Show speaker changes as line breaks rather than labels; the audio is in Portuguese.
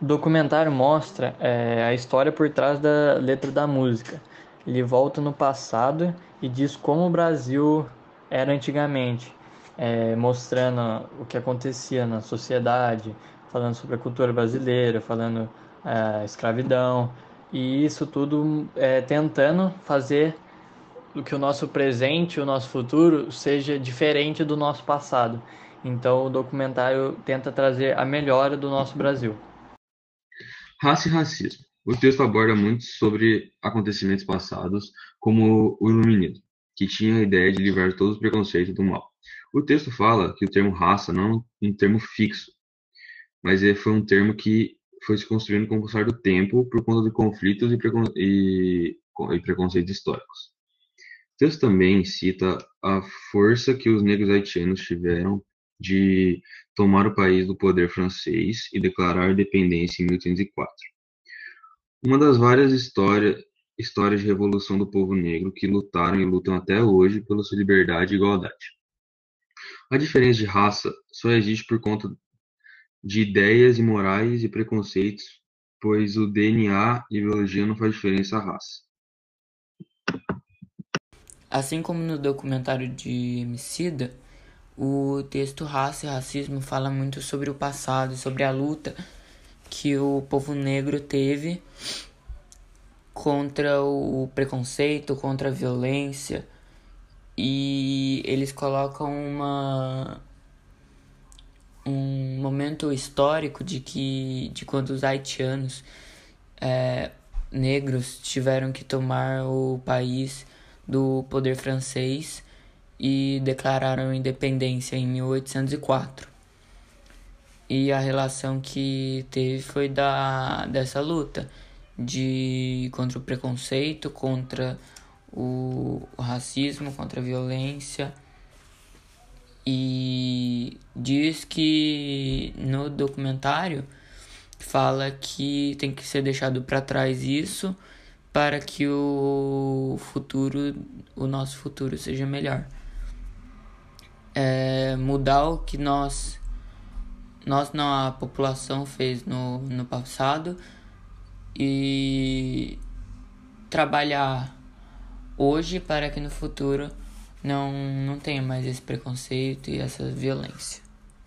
O documentário mostra é, a história por trás da letra da música. Ele volta no passado e diz como o Brasil era antigamente, é, mostrando o que acontecia na sociedade, falando sobre a cultura brasileira, falando a é, escravidão, e isso tudo é, tentando fazer que o nosso presente, o nosso futuro seja diferente do nosso passado. Então o documentário tenta trazer a melhora do nosso Brasil.
Raça e racismo. O texto aborda muito sobre acontecimentos passados, como o Iluminismo, que tinha a ideia de livrar todos os preconceitos do mal. O texto fala que o termo raça não é um termo fixo, mas foi um termo que foi se construindo com o passar do tempo por conta de conflitos e, precon e, e preconceitos históricos. O texto também cita a força que os negros haitianos tiveram de tomar o país do poder francês e declarar independência em 1804. Uma das várias histórias, histórias de revolução do povo negro que lutaram e lutam até hoje pela sua liberdade e igualdade. A diferença de raça só existe por conta de ideias imorais e preconceitos, pois o DNA e biologia não faz diferença à raça.
Assim como no documentário de Emicida, o texto Raça e Racismo fala muito sobre o passado, sobre a luta que o povo negro teve contra o preconceito, contra a violência, e eles colocam uma um momento histórico de que de quando os haitianos é, negros tiveram que tomar o país do poder francês e declararam independência em 1804. E a relação que teve foi da dessa luta de contra o preconceito, contra o, o racismo, contra a violência e diz que no documentário fala que tem que ser deixado para trás isso para que o futuro, o nosso futuro seja melhor. É, mudar o que nós, nós não, a população fez no, no passado e trabalhar hoje para que no futuro não, não tenha mais esse preconceito e essa violência.